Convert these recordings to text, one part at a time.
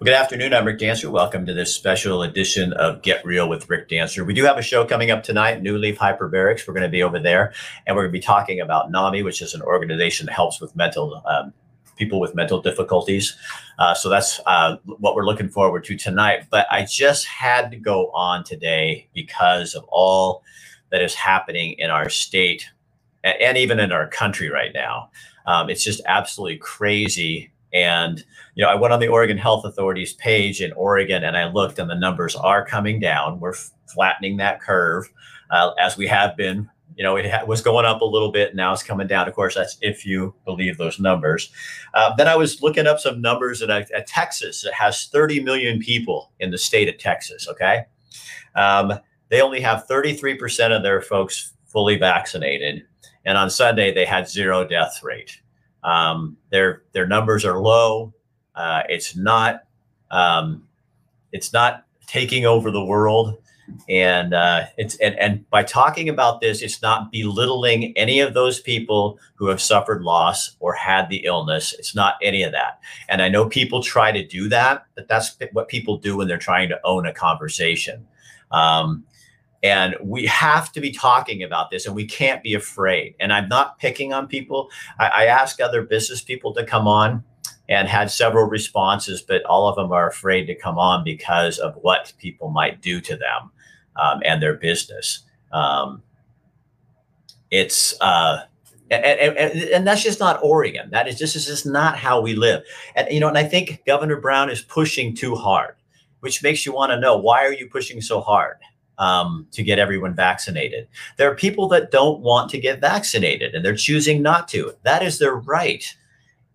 Well, good afternoon. I'm Rick Dancer. Welcome to this special edition of Get Real with Rick Dancer. We do have a show coming up tonight, New Leaf Hyperbarics. We're going to be over there, and we're going to be talking about NAMI, which is an organization that helps with mental um, people with mental difficulties. Uh, so that's uh, what we're looking forward to tonight. But I just had to go on today because of all that is happening in our state and, even in our country right now. Um, it's just absolutely crazy and you know, I went on the Oregon Health Authority's page in Oregon, and I looked, and the numbers are coming down. We're flattening that curve, uh, as we have been. You know, it ha- was going up a little bit, now it's coming down. Of course, that's if you believe those numbers. Uh, then I was looking up some numbers at, at Texas. It has 30 million people in the state of Texas. Okay, um, they only have 33% of their folks fully vaccinated, and on Sunday they had zero death rate. Um, their their numbers are low. Uh, it's not um, it's not taking over the world, and uh, it's and, and by talking about this, it's not belittling any of those people who have suffered loss or had the illness. It's not any of that. And I know people try to do that, but that's what people do when they're trying to own a conversation. Um, and we have to be talking about this and we can't be afraid. And I'm not picking on people. I, I ask other business people to come on and had several responses, but all of them are afraid to come on because of what people might do to them um, and their business. Um, it's uh, and, and, and, that's just not Oregon. That is just, is just not how we live. And you know, and I think Governor Brown is pushing too hard, which makes you want to know why are you pushing so hard? Um, to get everyone vaccinated. There are people that don't want to get vaccinated and they're choosing not to. That is their right.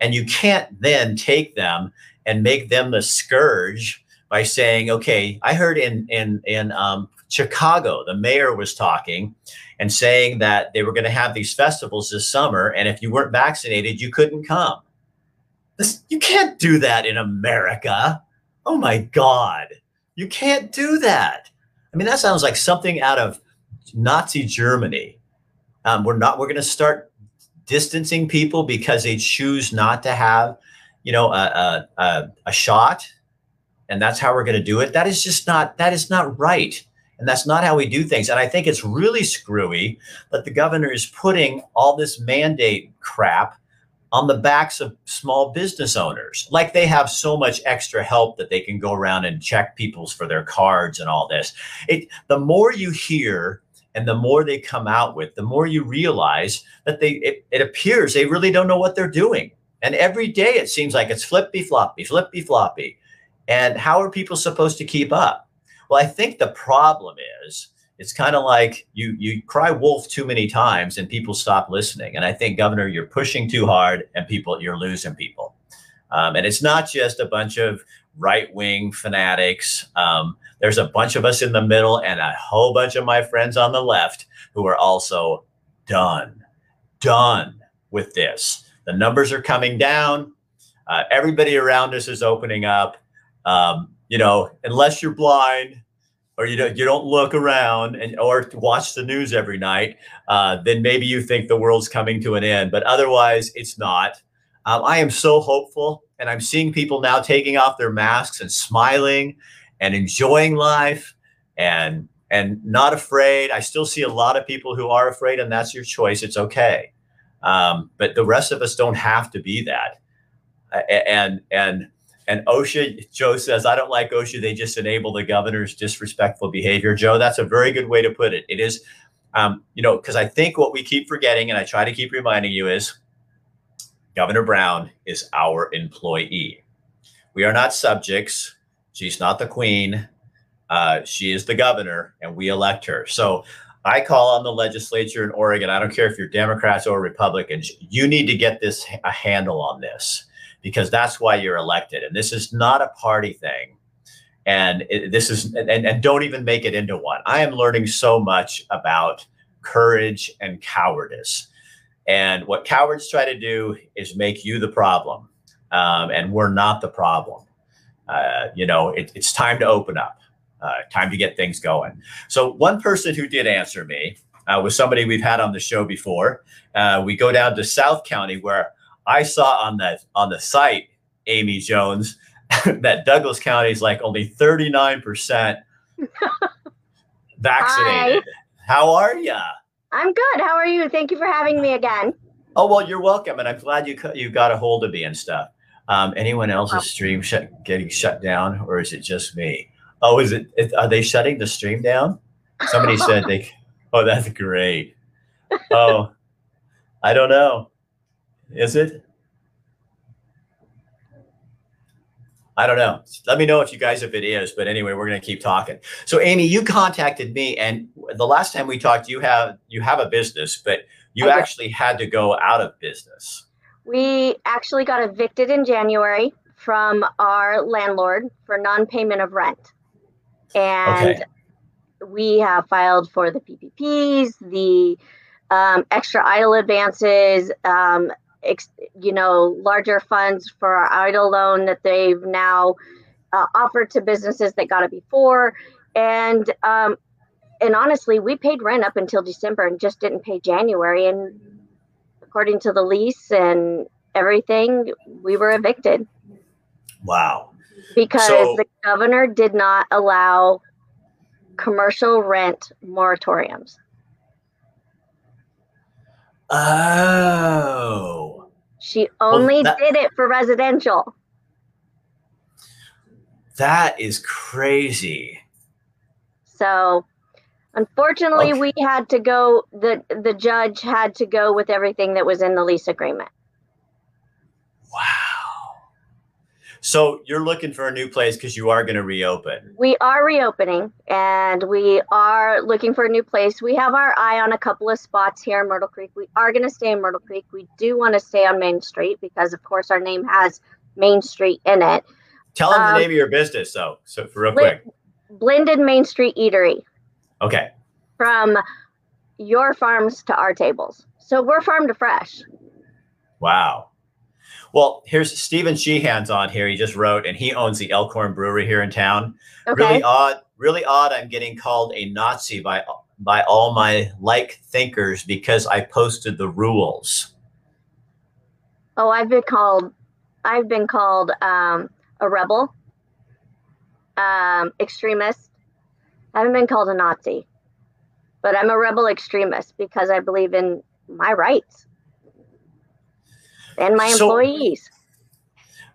And you can't then take them and make them the scourge by saying, okay, I heard in, in, in um, Chicago, the mayor was talking and saying that they were going to have these festivals this summer. And if you weren't vaccinated, you couldn't come. This, you can't do that in America. Oh my God. You can't do that. I mean, that sounds like something out of Nazi Germany. Um, we're not. We're going to start distancing people because they choose not to have, you know, a, a, a shot, and that's how we're going to do it. That is just not. That is not right, and that's not how we do things. And I think it's really screwy that the governor is putting all this mandate crap on the backs of small business owners. Like they have so much extra help that they can go around and check people's for their cards and all this. It the more you hear and the more they come out with, the more you realize that they it, it appears they really don't know what they're doing. And every day it seems like it's flippy floppy, flippy floppy. And how are people supposed to keep up? Well, I think the problem is it's kind of like you you cry wolf too many times and people stop listening. And I think, Governor, you're pushing too hard and people you're losing people. Um, and it's not just a bunch of right wing fanatics. Um, there's a bunch of us in the middle and a whole bunch of my friends on the left who are also done, done with this. The numbers are coming down. Uh, everybody around us is opening up. Um, you know, unless you're blind, or you don't you don't look around and or watch the news every night, uh, then maybe you think the world's coming to an end. But otherwise, it's not. Um, I am so hopeful, and I'm seeing people now taking off their masks and smiling and enjoying life and and not afraid. I still see a lot of people who are afraid, and that's your choice. It's okay. Um, but the rest of us don't have to be that. And and and OSHA, Joe says, I don't like OSHA. They just enable the governor's disrespectful behavior. Joe, that's a very good way to put it. It is, um, you know, because I think what we keep forgetting, and I try to keep reminding you, is Governor Brown is our employee. We are not subjects. She's not the queen. Uh, she is the governor, and we elect her. So I call on the legislature in Oregon. I don't care if you're Democrats or Republicans. You need to get this a handle on this because that's why you're elected. And this is not a party thing. And it, this is, and, and don't even make it into one. I am learning so much about courage and cowardice. And what cowards try to do is make you the problem. Um, and we're not the problem. Uh, you know, it, it's time to open up, uh, time to get things going. So, one person who did answer me uh, was somebody we've had on the show before. Uh, we go down to South County where I saw on the on the site, Amy Jones, that Douglas County is like only 39% vaccinated. Hi. How are you? I'm good. How are you? Thank you for having me again. Oh well, you're welcome, and I'm glad you you got a hold of me and stuff. Um, anyone else's stream shut, getting shut down, or is it just me? Oh, is it? Is, are they shutting the stream down? Somebody said they. Oh, that's great. Oh, I don't know. Is it? I don't know. Let me know if you guys if it is. But anyway, we're going to keep talking. So, Amy, you contacted me, and the last time we talked, you have you have a business, but you I actually had to go out of business. We actually got evicted in January from our landlord for non-payment of rent, and okay. we have filed for the PPPs, the um, extra EIDL advances, um, you know, larger funds for our EIDL loan that they've now uh, offered to businesses that got it before. And um, and honestly, we paid rent up until December and just didn't pay January. And according to the lease and everything, we were evicted. Wow. Because so, the governor did not allow commercial rent moratoriums. Oh. She only well, that, did it for residential. That is crazy. So, unfortunately, okay. we had to go the the judge had to go with everything that was in the lease agreement. Wow. So you're looking for a new place because you are going to reopen. We are reopening and we are looking for a new place. We have our eye on a couple of spots here in Myrtle Creek. We are going to stay in Myrtle Creek. We do want to stay on Main Street because, of course, our name has Main Street in it. Tell them um, the name of your business, though. So, for real bl- quick Blended Main Street Eatery. Okay. From your farms to our tables. So we're farm to fresh. Wow. Well, here's Stephen Sheehan's on here. He just wrote, and he owns the Elkhorn Brewery here in town. Okay. Really odd, really odd. I'm getting called a Nazi by by all my like thinkers because I posted the rules. Oh, I've been called. I've been called um, a rebel, um, extremist. I haven't been called a Nazi, but I'm a rebel extremist because I believe in my rights and my so, employees.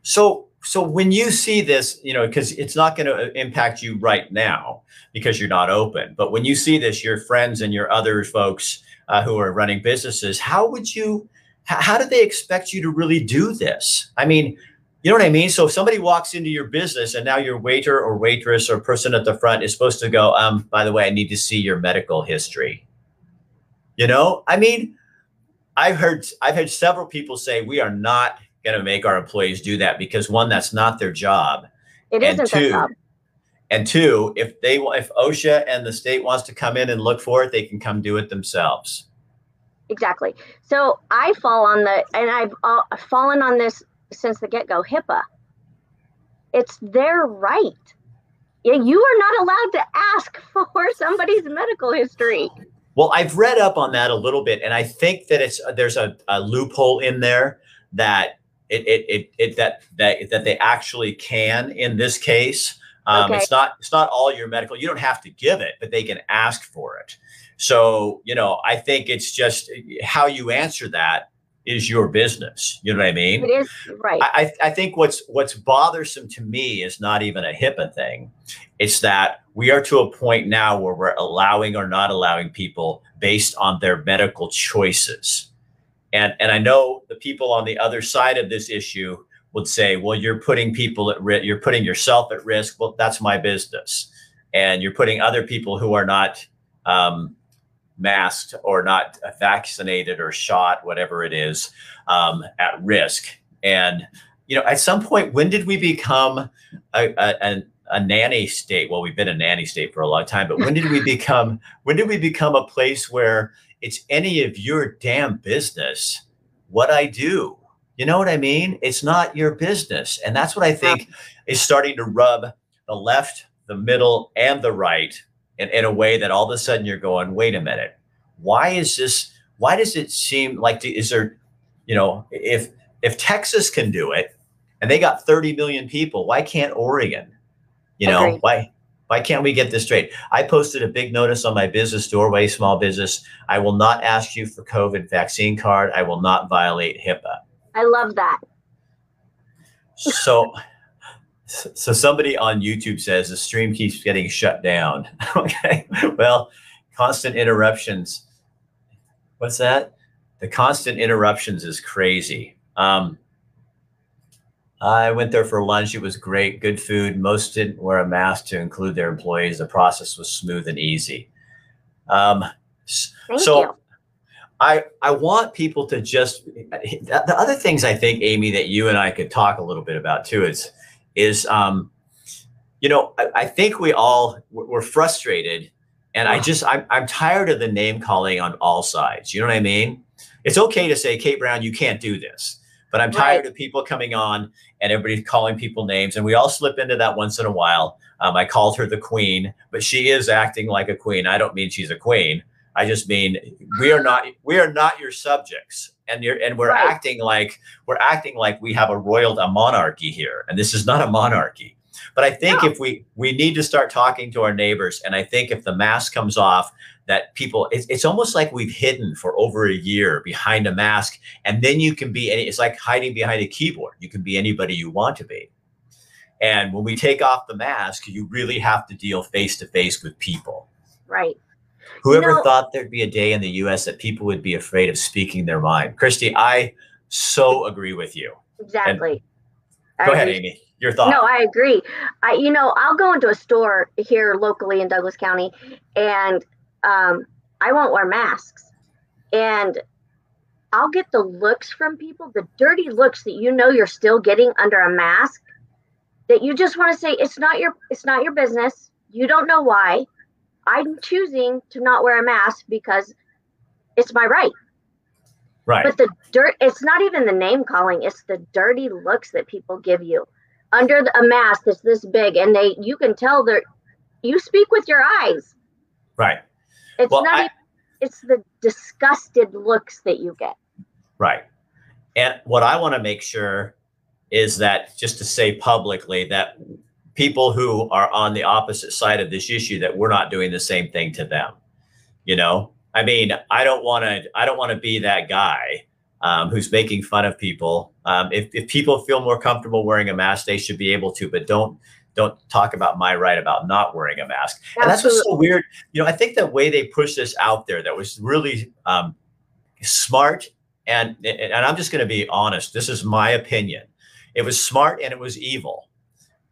So, so when you see this, you know, because it's not going to impact you right now because you're not open. But when you see this, your friends and your other folks uh, who are running businesses, how would you? How do they expect you to really do this? I mean, you know what I mean? So if somebody walks into your business and now your waiter or waitress or person at the front is supposed to go, um, by the way, I need to see your medical history. You know, I mean, I've heard I've had several people say we are not going to make our employees do that because one, that's not their job. It and isn't two, their job. And two, if they if OSHA and the state wants to come in and look for it, they can come do it themselves. Exactly. So I fall on the and I've uh, fallen on this since the get go. HIPAA. It's their right. You are not allowed to ask for somebody's medical history. Well, I've read up on that a little bit, and I think that it's there's a, a loophole in there that it, it, it, it, that that that they actually can in this case. Um, okay. It's not it's not all your medical. You don't have to give it, but they can ask for it. So you know, I think it's just how you answer that is your business. You know what I mean? It is right. I, I think what's what's bothersome to me is not even a HIPAA thing. It's that we are to a point now where we're allowing or not allowing people based on their medical choices. And and I know the people on the other side of this issue would say, well, you're putting people at risk, you're putting yourself at risk. Well, that's my business. And you're putting other people who are not um, masked or not vaccinated or shot, whatever it is, um, at risk. And you know, at some point, when did we become a, a, a, nanny state? Well, we've been a nanny state for a long time, but when did we become? When did we become a place where it's any of your damn business what I do? You know what I mean? It's not your business, and that's what I think is starting to rub the left, the middle, and the right in, in a way that all of a sudden you're going, wait a minute, why is this? Why does it seem like is there, you know, if if Texas can do it, and they got 30 million people. Why can't Oregon? You know, Agreed. why why can't we get this straight? I posted a big notice on my business doorway, small business. I will not ask you for COVID vaccine card. I will not violate HIPAA. I love that. so so somebody on YouTube says the stream keeps getting shut down. okay. Well, constant interruptions. What's that? The constant interruptions is crazy. Um, I went there for lunch. It was great, good food. Most didn't wear a mask to include their employees. The process was smooth and easy. Um, so you. I I want people to just the other things I think Amy that you and I could talk a little bit about too is is um, you know I, I think we all we're frustrated and I just I'm I'm tired of the name calling on all sides. You know what I mean? It's okay to say Kate Brown, you can't do this but I'm tired right. of people coming on and everybody calling people names. And we all slip into that once in a while. Um, I called her the queen, but she is acting like a queen. I don't mean she's a queen. I just mean we are not we are not your subjects, and you're and we're right. acting like we're acting like we have a royal a monarchy here, and this is not a monarchy. But I think if we we need to start talking to our neighbors, and I think if the mask comes off, that people it's, it's almost like we've hidden for over a year behind a mask and then you can be any it's like hiding behind a keyboard. You can be anybody you want to be. And when we take off the mask you really have to deal face to face with people. Right. Whoever you know, thought there'd be a day in the us that people would be afraid of speaking their mind. Christy i so agree with you. Exactly. And, go ahead amy your thought no i agree i you know i'll go into a store here locally in douglas county and um, I won't wear masks. And I'll get the looks from people, the dirty looks that you know you're still getting under a mask that you just want to say it's not your it's not your business. You don't know why. I'm choosing to not wear a mask because it's my right. Right. But the dirt it's not even the name calling, it's the dirty looks that people give you. Under a mask that's this big and they you can tell that you speak with your eyes. Right. It's well, not. I, even, it's the disgusted looks that you get. Right. And what I want to make sure is that just to say publicly that people who are on the opposite side of this issue that we're not doing the same thing to them. You know, I mean, I don't want to. I don't want to be that guy um, who's making fun of people. Um, if, if people feel more comfortable wearing a mask, they should be able to, but don't don't talk about my right about not wearing a mask. Absolutely. And that's what's so weird. You know, I think the way they pushed this out there that was really um, smart. And, and I'm just going to be honest. This is my opinion. It was smart and it was evil.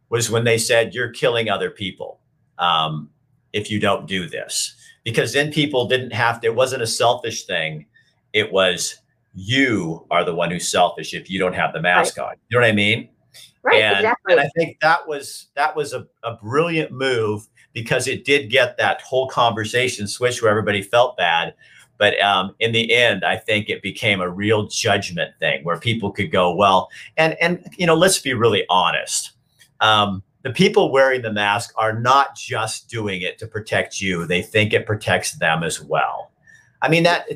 Was when they said you're killing other people um, if you don't do this, because then people didn't have to. It wasn't a selfish thing. It was you are the one who's selfish if you don't have the mask right. on. You know what I mean? Right, and, exactly. And I think that was that was a, a brilliant move because it did get that whole conversation switched where everybody felt bad. But um, in the end, I think it became a real judgment thing where people could go, well, and and you know, let's be really honest. Um, the people wearing the mask are not just doing it to protect you; they think it protects them as well. I mean that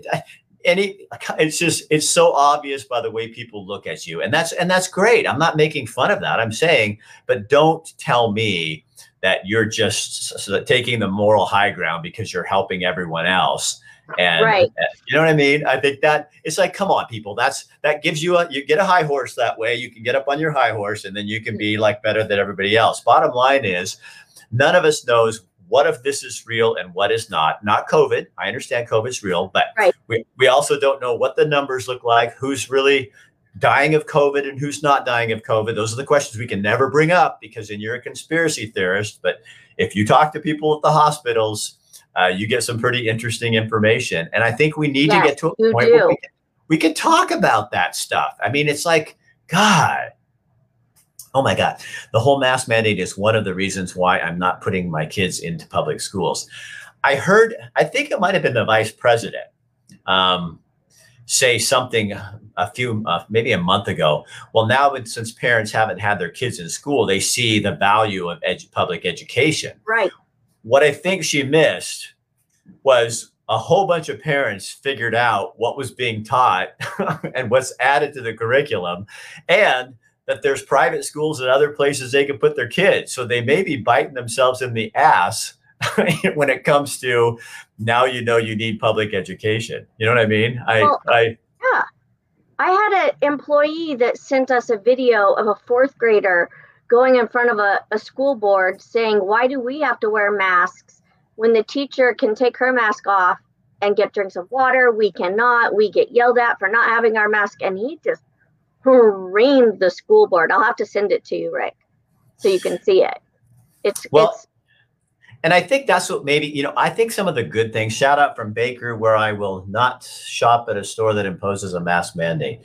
any it's just it's so obvious by the way people look at you. And that's and that's great. I'm not making fun of that. I'm saying but don't tell me that you're just taking the moral high ground because you're helping everyone else. And right. Eh, you know what i mean? I think that it's like come on people. That's that gives you a you get a high horse that way. You can get up on your high horse and then you can be hmm. like better than everybody else. Bottom line is none of us knows what if this is real and what is not? Not COVID. I understand COVID is real, but right. we, we also don't know what the numbers look like, who's really dying of COVID and who's not dying of COVID. Those are the questions we can never bring up because then you're a conspiracy theorist. But if you talk to people at the hospitals, uh, you get some pretty interesting information. And I think we need yes, to get to a point where we can, we can talk about that stuff. I mean, it's like, God, Oh my God. The whole mask mandate is one of the reasons why I'm not putting my kids into public schools. I heard, I think it might have been the vice president um, say something a few, uh, maybe a month ago. Well, now since parents haven't had their kids in school, they see the value of edu- public education. Right. What I think she missed was a whole bunch of parents figured out what was being taught and what's added to the curriculum and that there's private schools and other places they can put their kids. So they may be biting themselves in the ass when it comes to now you know you need public education. You know what I mean? I, well, I yeah. I had an employee that sent us a video of a fourth grader going in front of a, a school board saying, Why do we have to wear masks when the teacher can take her mask off and get drinks of water? We cannot. We get yelled at for not having our mask. And he just reamed the school board. I'll have to send it to you, Rick, so you can see it. It's well, it's and I think that's what maybe, you know, I think some of the good things, shout out from Baker, where I will not shop at a store that imposes a mask mandate.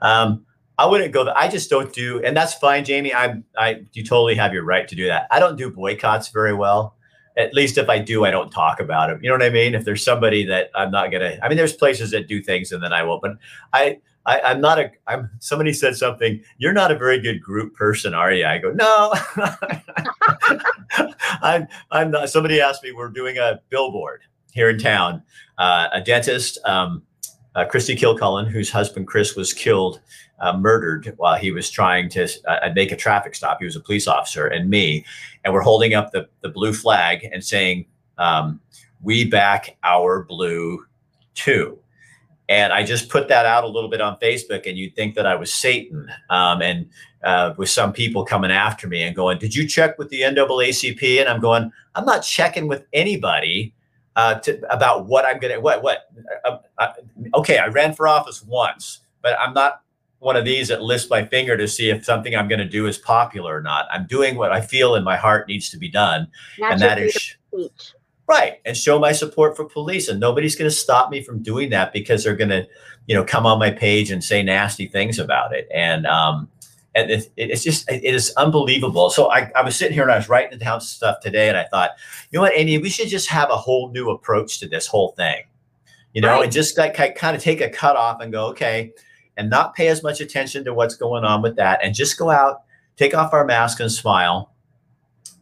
Um, I wouldn't go. I just don't do, and that's fine, Jamie. I'm, I, you totally have your right to do that. I don't do boycotts very well. At least if I do, I don't talk about them. You know what I mean? If there's somebody that I'm not gonna, I mean, there's places that do things and then I will, but I, I, am not a. I'm. Somebody said something. You're not a very good group person, are you? I go, no. I'm. I'm not. Somebody asked me. We're doing a billboard here in town. Uh, a dentist, um, uh, Christy Kilcullen, whose husband Chris was killed, uh, murdered while he was trying to uh, make a traffic stop. He was a police officer, and me, and we're holding up the the blue flag and saying, um, "We back our blue too." And I just put that out a little bit on Facebook, and you'd think that I was Satan. Um, and uh, with some people coming after me and going, Did you check with the NAACP? And I'm going, I'm not checking with anybody uh, to, about what I'm to, what, what, uh, uh, okay, I ran for office once, but I'm not one of these that lifts my finger to see if something I'm going to do is popular or not. I'm doing what I feel in my heart needs to be done. Not and that is. Right. And show my support for police. And nobody's going to stop me from doing that because they're going to, you know, come on my page and say nasty things about it. And, um, and it, it's just, it is unbelievable. So I, I was sitting here and I was writing down stuff today and I thought, you know what, Amy, we should just have a whole new approach to this whole thing, you know, right. and just like kind of take a cut off and go, okay, and not pay as much attention to what's going on with that and just go out, take off our mask and smile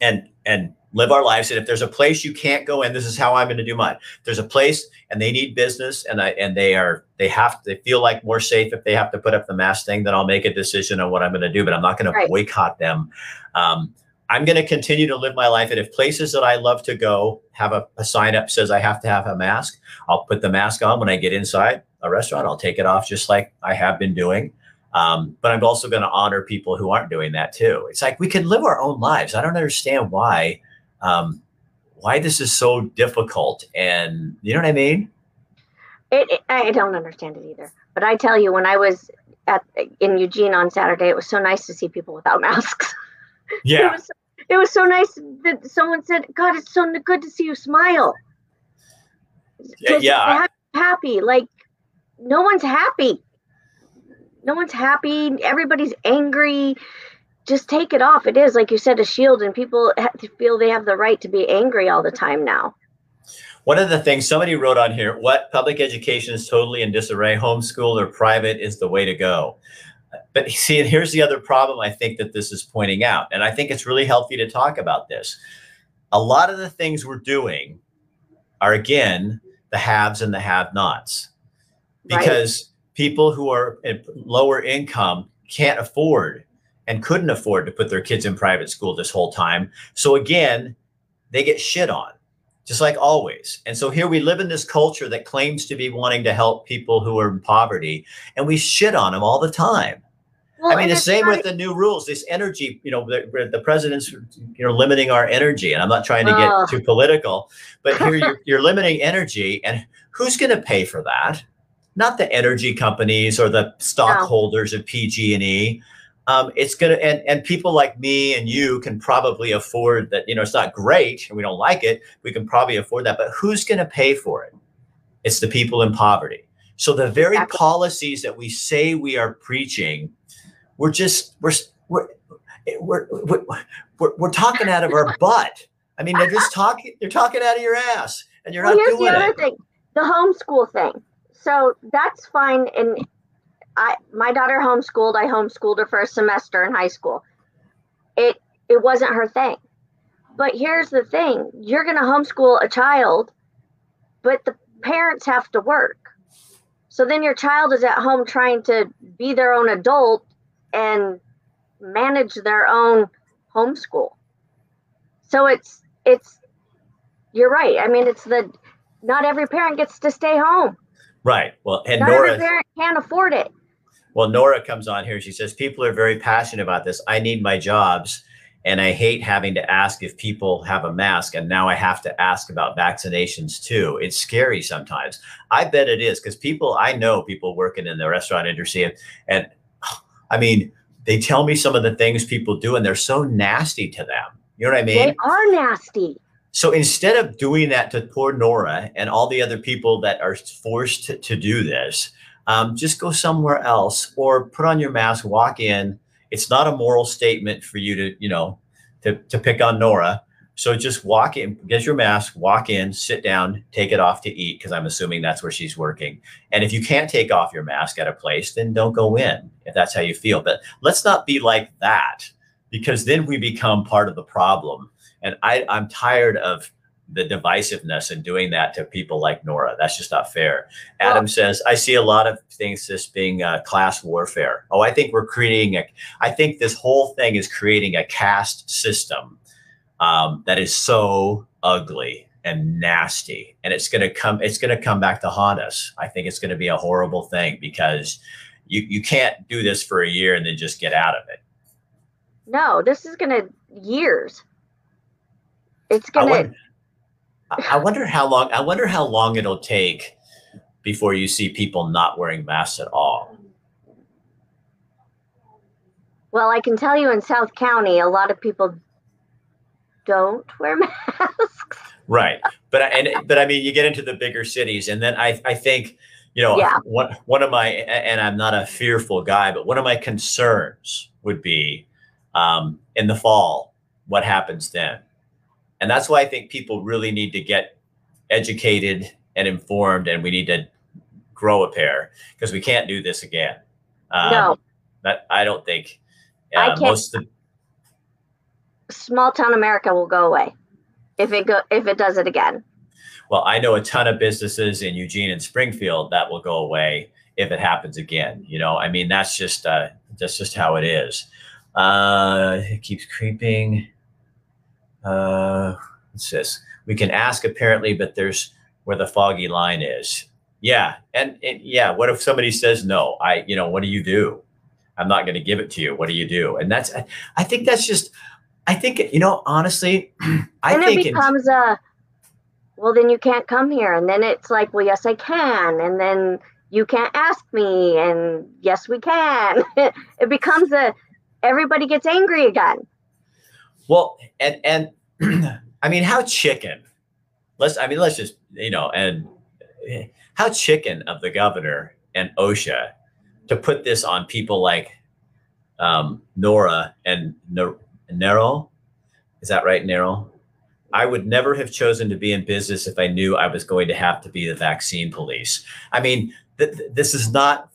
and, and live our lives. And if there's a place you can't go in, this is how I'm going to do mine. If there's a place and they need business and I and they are they have they feel like more safe if they have to put up the mask thing, then I'll make a decision on what I'm going to do. But I'm not going right. to boycott them. Um, I'm going to continue to live my life. And if places that I love to go have a, a sign up says I have to have a mask, I'll put the mask on when I get inside a restaurant. I'll take it off just like I have been doing. Um, but I'm also going to honor people who aren't doing that too. It's like we can live our own lives. I don't understand why um, why this is so difficult. And you know what I mean? It, it, I don't understand it either. But I tell you, when I was at in Eugene on Saturday, it was so nice to see people without masks. Yeah. it, was, it was so nice that someone said, God, it's so good to see you smile. Yeah. Happy. Like, no one's happy. No one's happy. Everybody's angry just take it off. It is, like you said, a shield, and people feel they have the right to be angry all the time now. One of the things somebody wrote on here what public education is totally in disarray, homeschool or private is the way to go. But see, and here's the other problem I think that this is pointing out. And I think it's really healthy to talk about this. A lot of the things we're doing are, again, the haves and the have nots. Because right. people who are at lower income can't afford and couldn't afford to put their kids in private school this whole time. So again, they get shit on, just like always. And so here we live in this culture that claims to be wanting to help people who are in poverty, and we shit on them all the time. Well, I mean, the same with the new rules. This energy, you know, the, the, president's, you know, limiting our energy. And I'm not trying to get too political, but here you're, you're limiting energy, and who's going to pay for that? Not the energy companies or the stockholders no. of PG&E um, it's gonna and and people like me and you can probably afford that. You know, it's not great and we don't like it. We can probably afford that, but who's going to pay for it? It's the people in poverty. So the very exactly. policies that we say we are preaching, we're just we're we're we're we're, we're, we're talking out of our butt. I mean, they're just talking. They're talking out of your ass, and you're well, not doing the other it. Thing, the homeschool thing. So that's fine, and I my daughter homeschooled. I homeschooled her for a semester in high school. It it wasn't her thing. But here's the thing: you're going to homeschool a child, but the parents have to work. So then your child is at home trying to be their own adult and manage their own homeschool. So it's it's you're right. I mean, it's the not every parent gets to stay home. Right. Well, and not Nora every parent can't afford it. Well, Nora comes on here. She says people are very passionate about this. I need my jobs, and I hate having to ask if people have a mask, and now I have to ask about vaccinations too. It's scary sometimes. I bet it is because people I know people working in the restaurant industry, and, and I mean they tell me some of the things people do, and they're so nasty to them. You know what I mean? They are nasty. So instead of doing that to poor Nora and all the other people that are forced to, to do this, um, just go somewhere else or put on your mask, walk in. It's not a moral statement for you to, you know, to, to pick on Nora. So just walk in, get your mask, walk in, sit down, take it off to eat, because I'm assuming that's where she's working. And if you can't take off your mask at a place, then don't go in if that's how you feel. But let's not be like that because then we become part of the problem. And I, I'm tired of the divisiveness and doing that to people like Nora. That's just not fair. Adam well, says, I see a lot of things this being uh, class warfare. Oh, I think we're creating a, I think this whole thing is creating a caste system um, that is so ugly and nasty. And it's going to come, it's going to come back to haunt us. I think it's going to be a horrible thing because you, you can't do this for a year and then just get out of it. No, this is going to years. It's going to I wonder how long. I wonder how long it'll take before you see people not wearing masks at all. Well, I can tell you in South County, a lot of people don't wear masks. Right, but and but I mean, you get into the bigger cities, and then I I think you know yeah. one one of my and I'm not a fearful guy, but one of my concerns would be um, in the fall what happens then and that's why I think people really need to get educated and informed, and we need to grow a pair because we can't do this again. Um, no, that I don't think. Uh, I can't. Most of the, small town America will go away if it go if it does it again. Well, I know a ton of businesses in Eugene and Springfield that will go away if it happens again. You know, I mean, that's just uh, that's just how it is. Uh, it keeps creeping uh, what's this? We can ask apparently, but there's where the foggy line is. Yeah, and, and yeah, what if somebody says no? I, you know, what do you do? I'm not going to give it to you. What do you do? And that's, I think that's just, I think you know, honestly, I think it becomes it, a, well, then you can't come here, and then it's like, well, yes, I can, and then you can't ask me, and yes, we can. it becomes a, everybody gets angry again. Well, and and I mean, how chicken? Let's I mean, let's just you know, and how chicken of the governor and OSHA to put this on people like um, Nora and Nero. Is that right, Nero? I would never have chosen to be in business if I knew I was going to have to be the vaccine police. I mean, th- th- this is not,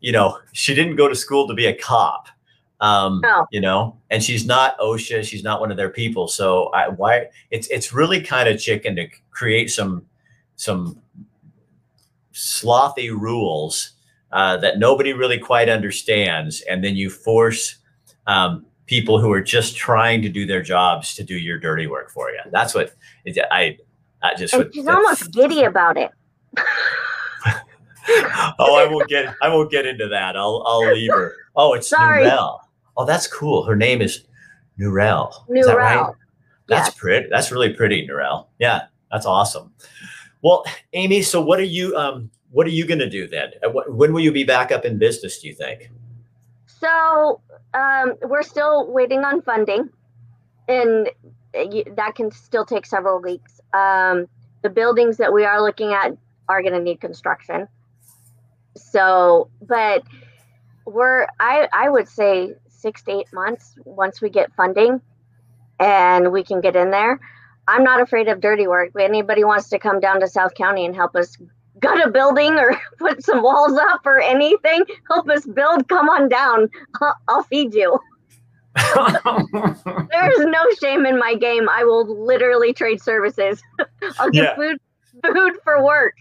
you know, she didn't go to school to be a cop um no. you know and she's not osha she's not one of their people so i why it's it's really kind of chicken to create some some slothy rules uh, that nobody really quite understands and then you force um, people who are just trying to do their jobs to do your dirty work for you. That's what it, i i just and she's almost giddy about it. Oh i won't get i won't get into that. I'll i'll leave her. Oh it's Sorry. Noel oh, that's cool. Her name is Nurel. Nurel. Is that right? That's yes. pretty. That's really pretty, Nurel. Yeah, that's awesome. Well, Amy, so what are you um what are you going to do then? When will you be back up in business, do you think? So, um, we're still waiting on funding and that can still take several weeks. Um, the buildings that we are looking at are going to need construction. So, but we're I I would say six to eight months once we get funding and we can get in there. I'm not afraid of dirty work. If anybody wants to come down to South County and help us gut a building or put some walls up or anything, help us build, come on down. I'll, I'll feed you. There's no shame in my game. I will literally trade services. I'll get yeah. food food for work.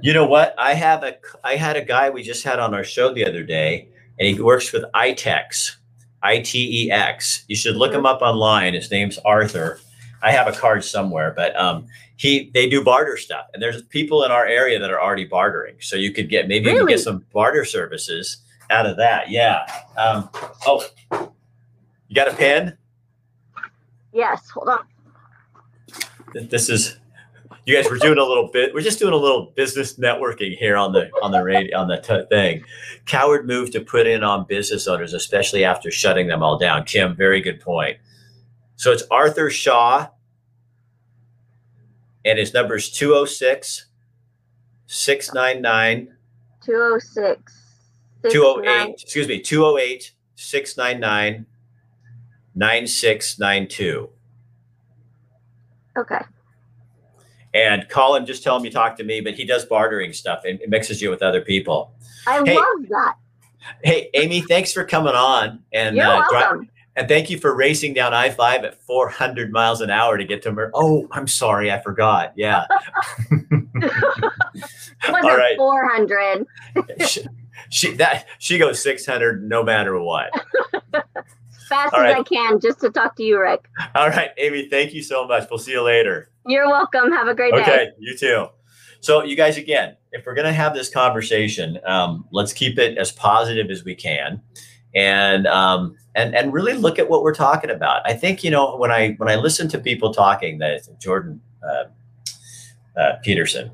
You know what? I have a I had a guy we just had on our show the other day, and he works with ITEX, I T E X. You should look him up online. His name's Arthur. I have a card somewhere, but um, he they do barter stuff, and there's people in our area that are already bartering. So you could get maybe you could get some barter services out of that. Yeah. Um, oh, you got a pen? Yes. Hold on. This is you guys we're doing a little bit we're just doing a little business networking here on the on the radio on the t- thing. Coward move to put in on business owners especially after shutting them all down. Kim very good point. So it's arthur shaw and his number is 206 699 206 208 excuse me 208 699 9692 okay and call him, just tell him you talked to me, but he does bartering stuff and it mixes you with other people. I hey, love that. Hey, Amy, thanks for coming on. And You're uh, welcome. and thank you for racing down I 5 at 400 miles an hour to get to Mer. Oh, I'm sorry. I forgot. Yeah. All right. 400. she, she, that, she goes 600 no matter what. Fast All as right. I can just to talk to you, Rick. All right, Amy, thank you so much. We'll see you later. You're welcome. Have a great day. Okay, you too. So, you guys, again, if we're going to have this conversation, um, let's keep it as positive as we can, and um, and and really look at what we're talking about. I think you know when I when I listen to people talking, that Jordan uh, uh, Peterson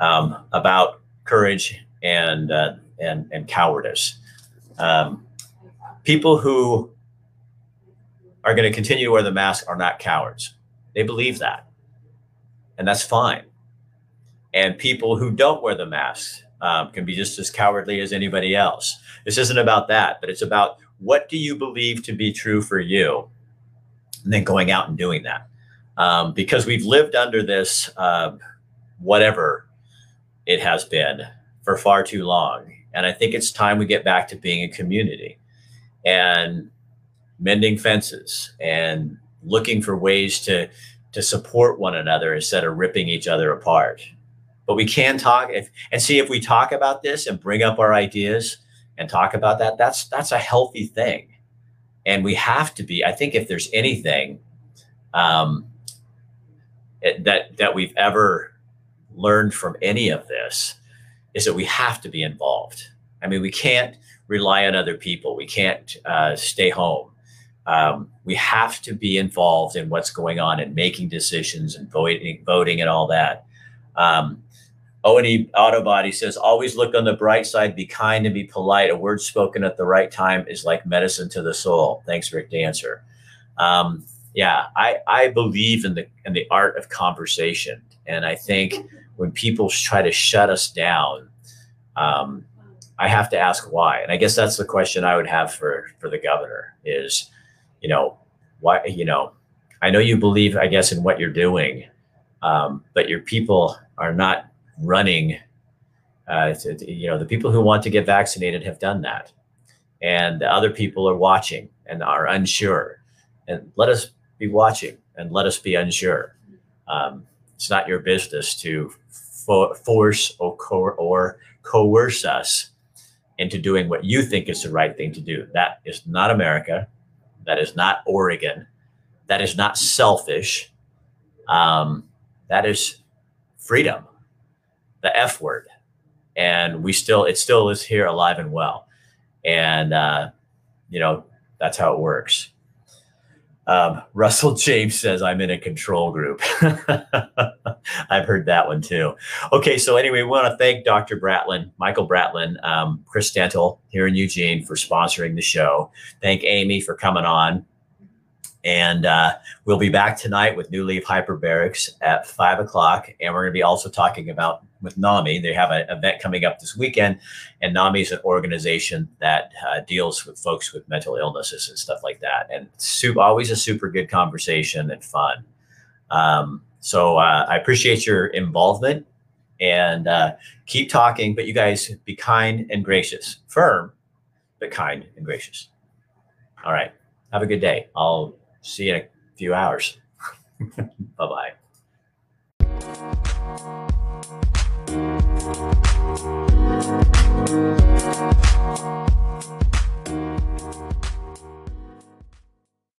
um, about courage and uh, and and cowardice, um, people who are going to continue to wear the mask are not cowards. They believe that and that's fine. And people who don't wear the mask um, can be just as cowardly as anybody else. This isn't about that, but it's about what do you believe to be true for you, and then going out and doing that. Um, because we've lived under this, uh, whatever it has been, for far too long. And I think it's time we get back to being a community and mending fences and looking for ways to to support one another instead of ripping each other apart. But we can talk if, and see if we talk about this and bring up our ideas and talk about that. That's that's a healthy thing, and we have to be. I think if there's anything um, it, that that we've ever learned from any of this, is that we have to be involved. I mean, we can't rely on other people. We can't uh, stay home um, we have to be involved in what's going on and making decisions and voting, voting and all that. Um, O&E Autobody says, always look on the bright side, be kind and be polite. A word spoken at the right time is like medicine to the soul. Thanks, Rick Dancer. Um, yeah, I, I believe in the in the art of conversation. And I think when people try to shut us down, um, I have to ask why. And I guess that's the question I would have for for the governor is, you know, why, you know, I know you believe, I guess, in what you're doing, um, but your people are not running. Uh, you know, the people who want to get vaccinated have done that, and the other people are watching and are unsure. And let us be watching and let us be unsure. Um, it's not your business to fo- force or, co- or coerce us into doing what you think is the right thing to do. That is not America. That is not Oregon. That is not selfish. Um, that is freedom, the F word. And we still, it still is here alive and well. And, uh, you know, that's how it works. Um, Russell James says, I'm in a control group. I've heard that one too. Okay, so anyway, we want to thank Dr. Bratlin, Michael Bratlin, um, Chris Dental here in Eugene for sponsoring the show. Thank Amy for coming on. And uh, we'll be back tonight with New Leaf Hyperbarics at five o'clock. And we're going to be also talking about with NAMI. They have an event coming up this weekend. And NAMI is an organization that uh, deals with folks with mental illnesses and stuff like that. And super, always a super good conversation and fun. Um, so uh, I appreciate your involvement and uh, keep talking. But you guys be kind and gracious, firm, but kind and gracious. All right. Have a good day. I'll see you in a few hours. bye bye.